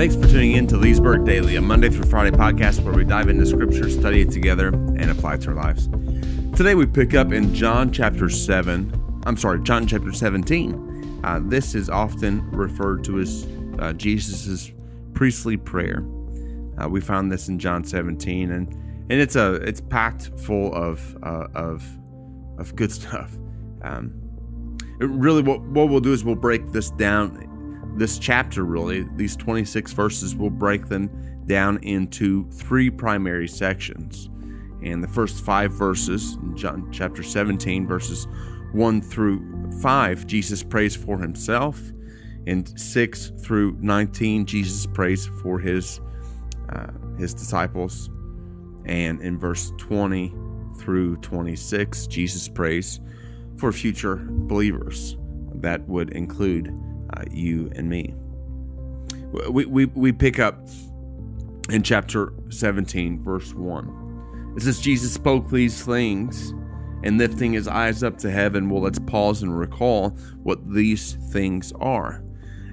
Thanks for tuning in to Leesburg Daily, a Monday through Friday podcast where we dive into scripture, study it together, and apply it to our lives. Today we pick up in John chapter 7. I'm sorry, John chapter 17. Uh, this is often referred to as uh, Jesus' priestly prayer. Uh, we found this in John 17, and and it's a it's packed full of uh, of of good stuff. Um, really, what what we'll do is we'll break this down. This chapter, really, these 26 verses, we'll break them down into three primary sections. And the first five verses, in John chapter 17, verses 1 through 5, Jesus prays for himself. And 6 through 19, Jesus prays for his, uh, his disciples. And in verse 20 through 26, Jesus prays for future believers. That would include uh, you and me. We, we, we pick up in chapter 17, verse 1. It says, Jesus spoke these things, and lifting his eyes up to heaven, well, let's pause and recall what these things are.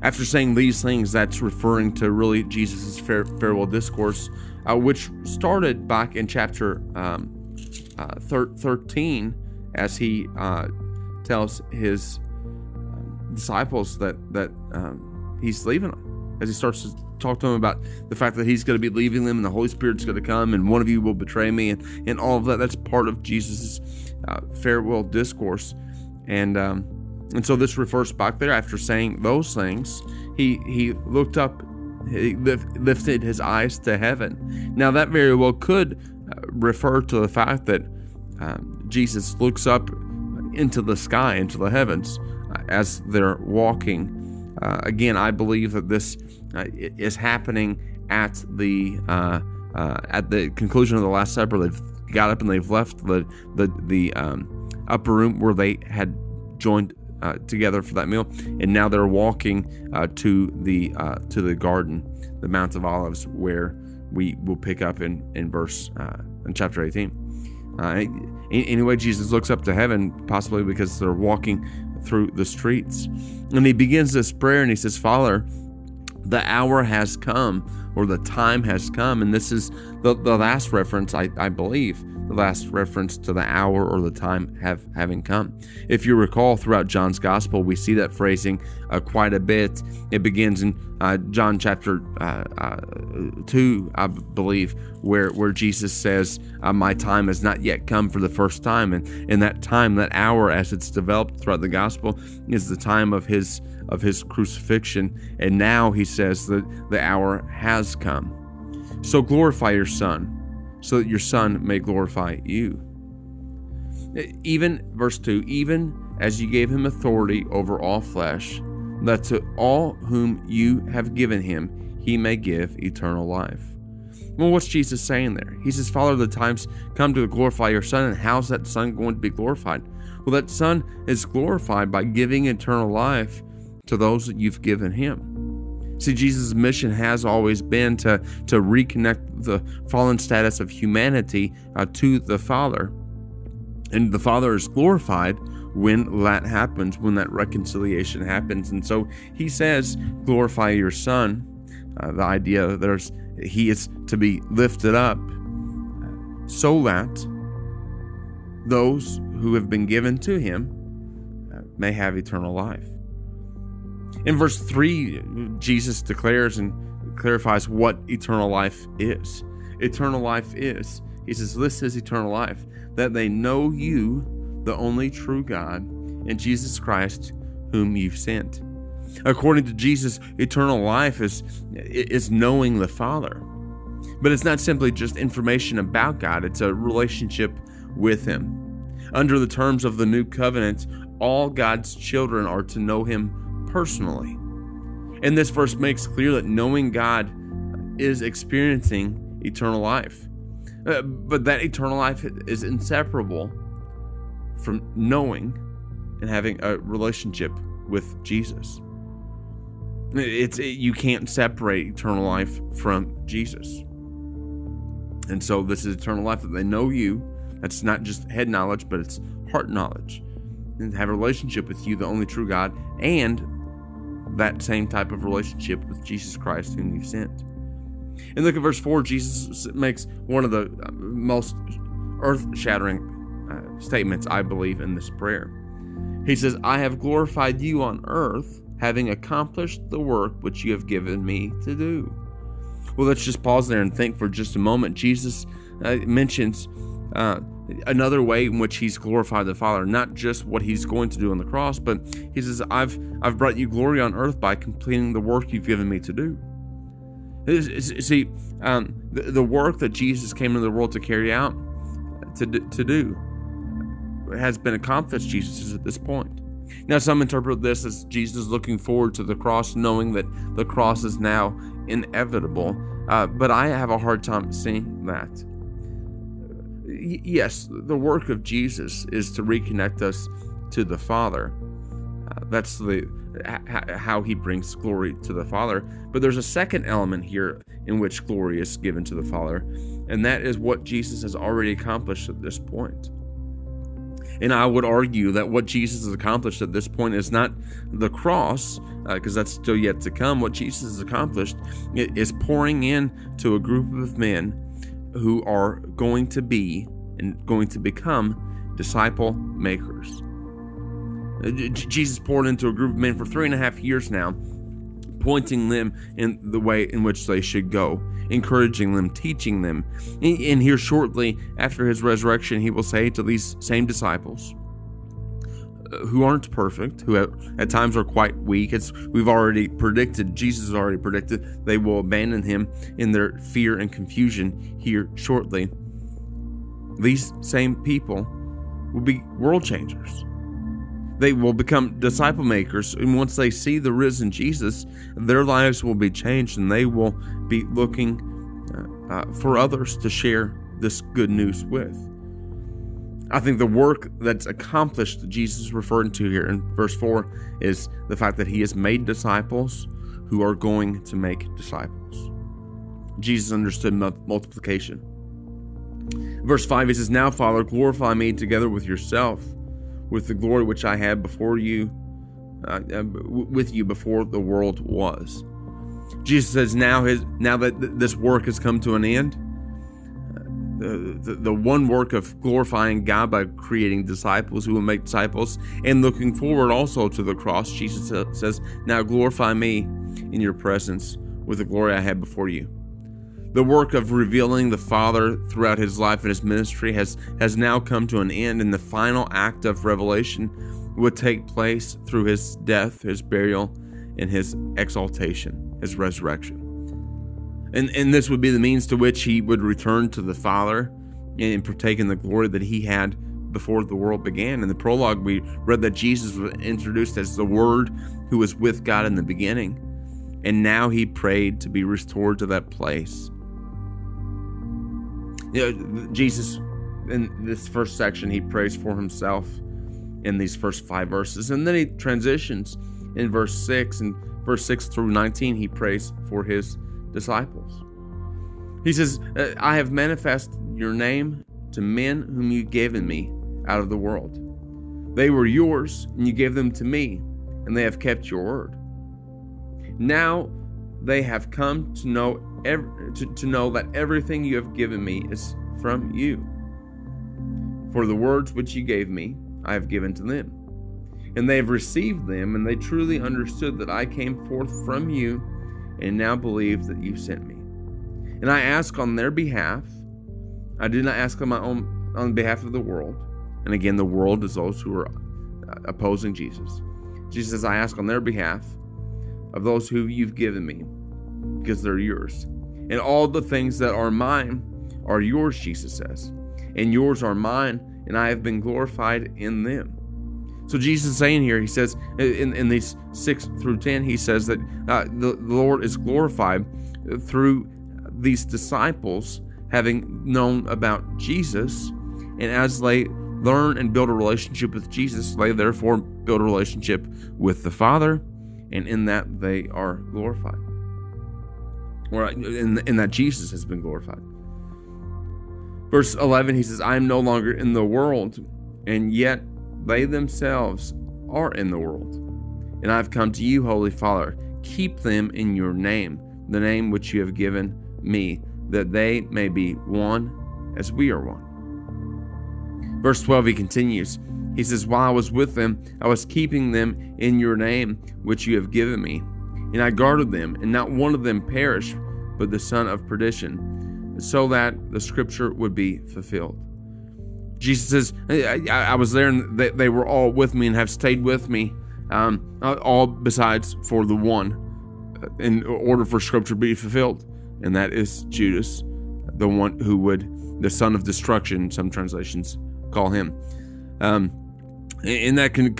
After saying these things, that's referring to really Jesus' fare, farewell discourse, uh, which started back in chapter um, uh, thir- 13 as he uh, tells his disciples that, that um, he's leaving them. As he starts to talk to them about the fact that he's going to be leaving them and the Holy Spirit's going to come and one of you will betray me and, and all of that. That's part of Jesus' uh, farewell discourse. And um, and so this refers back there after saying those things, he he looked up, he lifted his eyes to heaven. Now that very well could uh, refer to the fact that um, Jesus looks up into the sky, into the heavens, as they're walking. Uh, again, I believe that this uh, is happening at the uh, uh, at the conclusion of the Last Supper. They've got up and they've left the the the um, upper room where they had joined uh, together for that meal, and now they're walking uh, to the to the garden, the Mount of Olives, where we will pick up in in verse in chapter 18. Uh, anyway, Jesus looks up to heaven, possibly because they're walking through the streets, and he begins this prayer, and he says, "Father, the hour has come." Or the time has come, and this is the, the last reference I, I believe the last reference to the hour or the time have having come. If you recall, throughout John's gospel, we see that phrasing uh, quite a bit. It begins in uh, John chapter uh, uh two, I believe, where where Jesus says, uh, "My time has not yet come" for the first time, and in that time, that hour, as it's developed throughout the gospel, is the time of his of his crucifixion, and now he says that the hour has come. So glorify your Son so that your Son may glorify you. Even, verse 2, even as you gave him authority over all flesh, that to all whom you have given him, he may give eternal life. Well, what's Jesus saying there? He says, Father, the times come to glorify your Son, and how's that Son going to be glorified? Well, that Son is glorified by giving eternal life to those that you've given him. See, Jesus' mission has always been to, to reconnect the fallen status of humanity uh, to the Father. And the Father is glorified when that happens, when that reconciliation happens. And so he says, glorify your Son. Uh, the idea that there's he is to be lifted up so that those who have been given to him uh, may have eternal life. In verse 3, Jesus declares and clarifies what eternal life is. Eternal life is, he says, This is eternal life, that they know you, the only true God, and Jesus Christ, whom you've sent. According to Jesus, eternal life is, is knowing the Father. But it's not simply just information about God, it's a relationship with Him. Under the terms of the new covenant, all God's children are to know Him personally. And this verse makes clear that knowing God is experiencing eternal life. Uh, but that eternal life is inseparable from knowing and having a relationship with Jesus. It's it, you can't separate eternal life from Jesus. And so this is eternal life that they know you. That's not just head knowledge, but it's heart knowledge. And have a relationship with you, the only true God, and that same type of relationship with Jesus Christ, whom you've sent. And look at verse 4. Jesus makes one of the uh, most earth shattering uh, statements, I believe, in this prayer. He says, I have glorified you on earth, having accomplished the work which you have given me to do. Well, let's just pause there and think for just a moment. Jesus uh, mentions uh, another way in which he's glorified the Father, not just what he's going to do on the cross, but he says, "I've I've brought you glory on earth by completing the work you've given me to do." See, um, the, the work that Jesus came into the world to carry out, to to do, has been accomplished. Jesus is at this point. Now, some interpret this as Jesus looking forward to the cross, knowing that the cross is now inevitable. Uh, but I have a hard time seeing that. Yes, the work of Jesus is to reconnect us to the Father. Uh, that's the how he brings glory to the Father. But there's a second element here in which glory is given to the Father, and that is what Jesus has already accomplished at this point. And I would argue that what Jesus has accomplished at this point is not the cross, because uh, that's still yet to come. What Jesus has accomplished is pouring in to a group of men who are going to be and going to become disciple makers. Uh, Jesus poured into a group of men for three and a half years now, pointing them in the way in which they should go encouraging them, teaching them. And here shortly after his resurrection, he will say to these same disciples, who aren't perfect, who at times are quite weak, as we've already predicted, Jesus has already predicted, they will abandon him in their fear and confusion here shortly. These same people will be world changers. They will become disciple makers, and once they see the risen Jesus, their lives will be changed and they will be looking uh, uh, for others to share this good news with. I think the work that's accomplished, that Jesus is referring to here in verse 4, is the fact that he has made disciples who are going to make disciples. Jesus understood multiplication. Verse 5, he says, Now, Father, glorify me together with yourself with the glory which I had before you, uh, uh with you before the world was. Jesus says, now his now that th- this work has come to an end, the, the, one work of glorifying God by creating disciples who will make disciples and looking forward also to the cross, Jesus says, Now glorify me in your presence with the glory I had before you. The work of revealing the Father throughout his life and his ministry has, has now come to an end, and the final act of revelation would take place through his death, his burial, and his exaltation, his resurrection. And, and this would be the means to which he would return to the Father and partake in the glory that he had before the world began. In the prologue, we read that Jesus was introduced as the Word who was with God in the beginning. And now he prayed to be restored to that place you know, Jesus, in this first section, he prays for himself in these first five verses. And then he transitions in verse 6 and verse 6 through 19, he prays for his disciples. He says, uh, I have manifested your name to men whom you given me out of the world. They were yours, and you gave them to me, and they have kept your word. Now they have come to know to, to know that everything you have given me is from you. For the words which you gave me, I have given to them. And they have received them, and they truly understood that I came forth from you, and now believe that you sent me. And I ask on their behalf. I do not ask on my own on behalf of the world. And again, the world is those who are uh, opposing Jesus. Jesus says, I ask on their behalf of those who you've given me, because they're yours. And all the things that are mine are yours, Jesus says. And yours are mine, and I have been glorified in them. So Jesus is saying here, he says in, in these 6 through 10, he says that uh, the, the Lord is glorified through these disciples having known about Jesus. And as they learn and build a relationship with Jesus, they therefore build a relationship with the Father, and in that they are glorified or in, in that Jesus has been glorified. Verse 11, he says, I am no longer in the world, and yet they themselves are in the world, And I've come to you, Holy Father. Keep them in your name, the name which you have given me, that they may be one as we are one. Verse 12, he continues. He says, While I was with them, I was keeping them in your name, which you have given me. And I guarded them, and not one of them perished, but the son of perdition, so that the scripture would be fulfilled. Jesus says, I, I, was there and they, they, were all with me and have stayed with me, um, all besides for the one, uh, in order for scripture to be fulfilled. And that is Judas, the one who would, the son of destruction, some translations call him. Um, and that can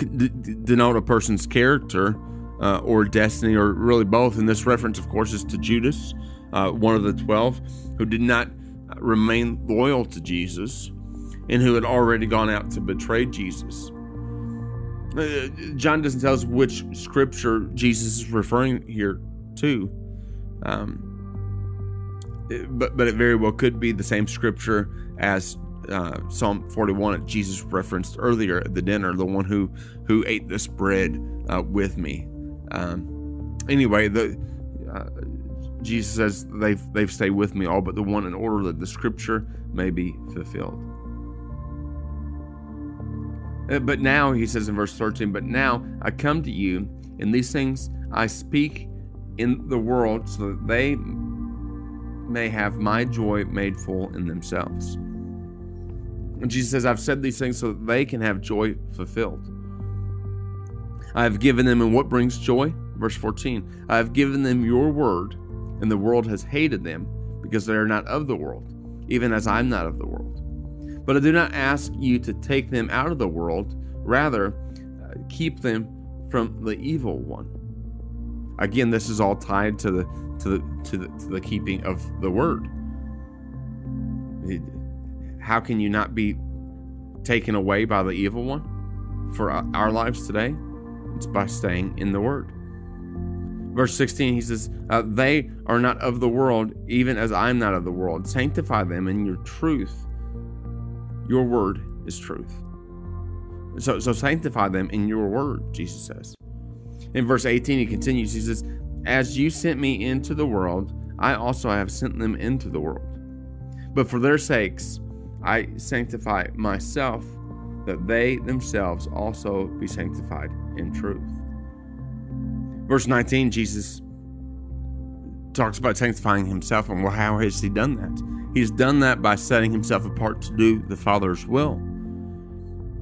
denote a person's character uh, or destiny, or really both. And this reference, of course, is to Judas, uh, one of the twelve, who did not remain loyal to Jesus and who had already gone out to betray Jesus. Uh, John doesn't tell us which scripture Jesus is referring here to, um, but but it very well could be the same scripture as uh, Psalm 41 that Jesus referenced earlier at the dinner, the one who who ate this bread uh, with me. Um, anyway, the uh, Jesus says they've they've stayed with me all but the one in order that the scripture may be fulfilled. Uh, but now, he says in verse 13, but now I come to you, and these things I speak in the world so that they may have my joy made full in themselves. And Jesus says, I've said these things so that they can have joy fulfilled. I have given them, and what brings joy? Verse 14 I have given them your word, and the world has hated them because they are not of the world, even as I'm not of the world. But I do not ask you to take them out of the world, rather, uh, keep them from the evil one. Again, this is all tied to the to the to the, to the keeping of the word. How can you not be taken away by the evil one for our lives today? It's by staying in the word. Verse 16, he says, uh, They are not of the world, even as I'm not of the world. Sanctify them in your truth. Your word is truth. So, so sanctify them in your word, Jesus says. In verse 18, he continues, he says, As you sent me into the world, I also have sent them into the world. But for their sakes, I sanctify myself, that they themselves also be sanctified in truth. Verse 19, Jesus talks about sanctifying himself, and well, how has he done that? He's done that by setting himself apart to do the Father's will,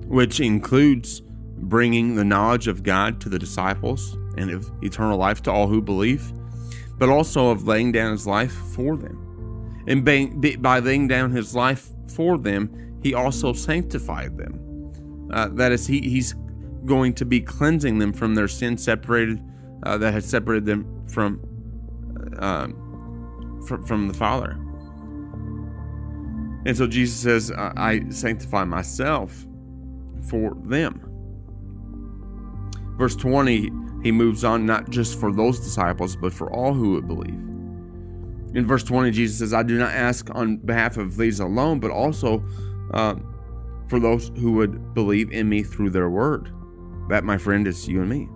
which includes bringing the knowledge of God to the disciples and of eternal life to all who believe, but also of laying down his life for them. And by laying down his life for them, he also sanctified them. Uh, that is, he, he's going to be cleansing them from their sin separated, uh, that had separated them from, uh, from, from the Father. And so Jesus says, I sanctify myself for them. Verse 20, he moves on not just for those disciples, but for all who would believe. In verse 20, Jesus says, I do not ask on behalf of these alone, but also uh, for those who would believe in me through their word. That, my friend, is you and me.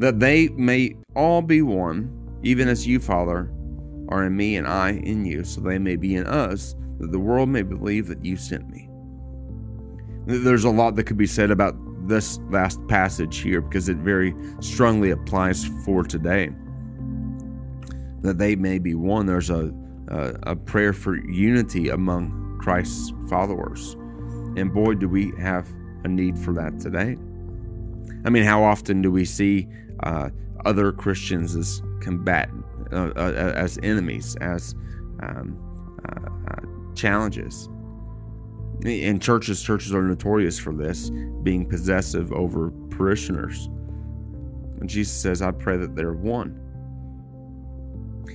That they may all be one, even as you, Father, are in me and I in you, so they may be in us that the world may believe that you sent me. There's a lot that could be said about this last passage here because it very strongly applies for today. That they may be one. There's a, a, a prayer for unity among Christ's followers. And boy, do we have a need for that today. I mean, how often do we see uh, other Christians as combat, uh, uh, as enemies, as um, challenges. In churches, churches are notorious for this, being possessive over parishioners. And Jesus says, I pray that they're one.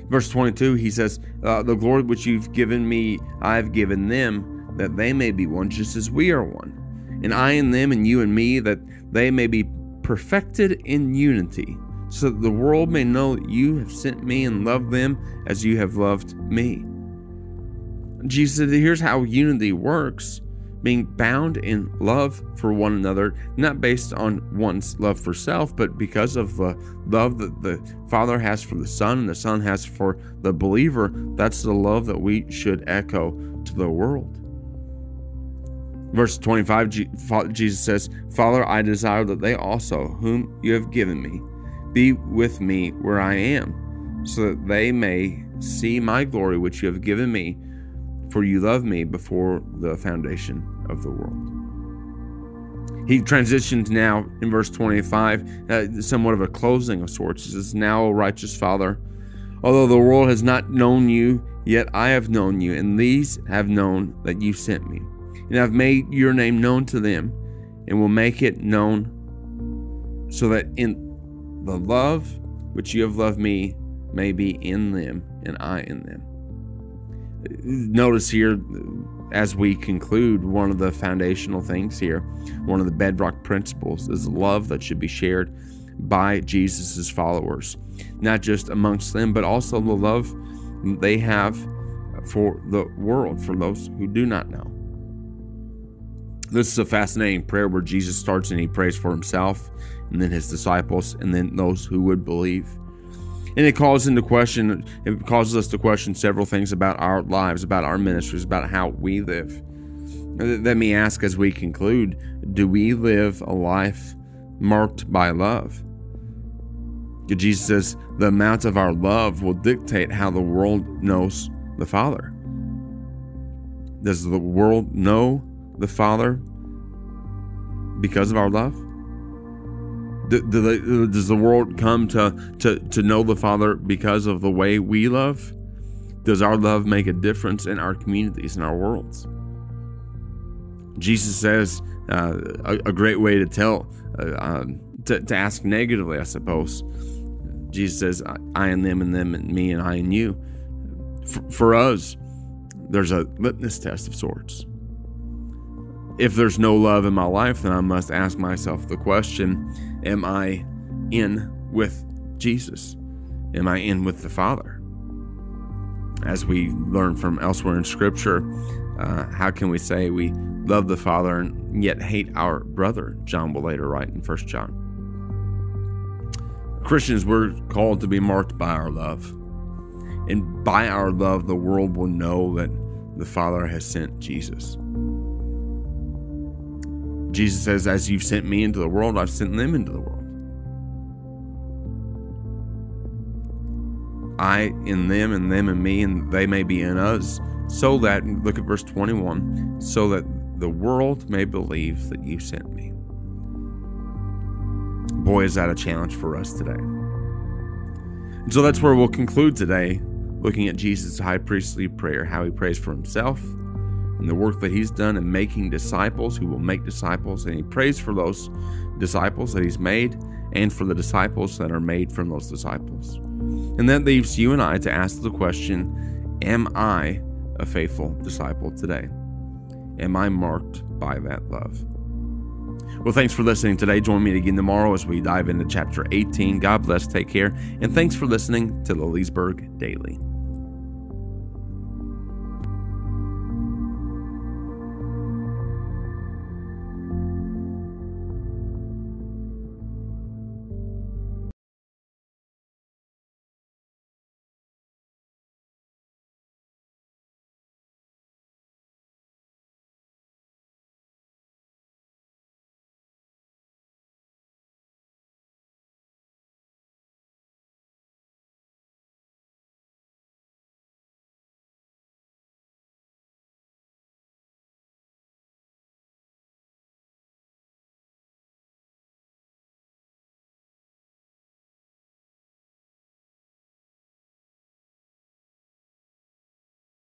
Verse 22, he says, uh, The glory which you've given me, I've given them, that they may be one, just as we are one. And I and them, and you and me, that they may be perfected in unity, so that the world may know that you have sent me and loved them as you have loved me. Jesus said, Here's how unity works being bound in love for one another, not based on one's love for self, but because of the love that the Father has for the Son and the Son has for the believer. That's the love that we should echo to the world. Verse 25, Jesus says, Father, I desire that they also, whom you have given me, be with me where I am, so that they may see my glory which you have given me, for you loved me before the foundation of the world. He transitions now in verse 25, uh, somewhat of a closing of sorts. He says, Now, O righteous Father, although the world has not known you, yet I have known you, and these have known that you sent me and I've made your name known to them, and will make it known so that in the love which you have loved me may be in them, and I in them. Notice here, as we conclude, one of the foundational things here, one of the bedrock principles is love that should be shared by Jesus' followers, not just amongst them, but also the love they have for the world, for those who do not know. This is a fascinating prayer where Jesus starts and he prays for himself and then his disciples and then those who would believe. And it calls into question, it causes us to question several things about our lives, about our ministries, about how we live. Let me ask as we conclude do we live a life marked by love? Jesus says the amount of our love will dictate how the world knows the Father. Does the world know the Father because of our love? Do, do they, does the world come to, to, to know the Father because of the way we love? Does our love make a difference in our communities, in our worlds? Jesus says uh, a, a, great way to tell, uh, um, to, to ask negatively, I suppose. Jesus says, I and them and them and me and I and you. For, for us, there's a litmus test of sorts if there's no love in my life, then I must ask myself the question Am I in with Jesus? Am I in with the Father? As we learn from elsewhere in Scripture, uh, how can we say we love the Father and yet hate our brother? John will later write in 1 John. Christians, we're called to be marked by our love. And by our love, the world will know that the Father has sent Jesus. Jesus says, As you've sent me into the world, I've sent them into the world. I in them, and them in me, and they may be in us, so that, look at verse 21, so that the world may believe that you sent me. Boy, is that a challenge for us today. And so that's where we'll conclude today, looking at Jesus' high priestly prayer, how he prays for himself and the work that he's done in making disciples who will make disciples. And he prays for those disciples that he's made and for the disciples that are made from those disciples. And that leaves you and I to ask the question Am I a faithful disciple today? Am I marked by that love? Well, thanks for listening today. Join me again tomorrow as we dive into chapter 18. God bless, take care, and thanks for listening to the Leesburg Daily.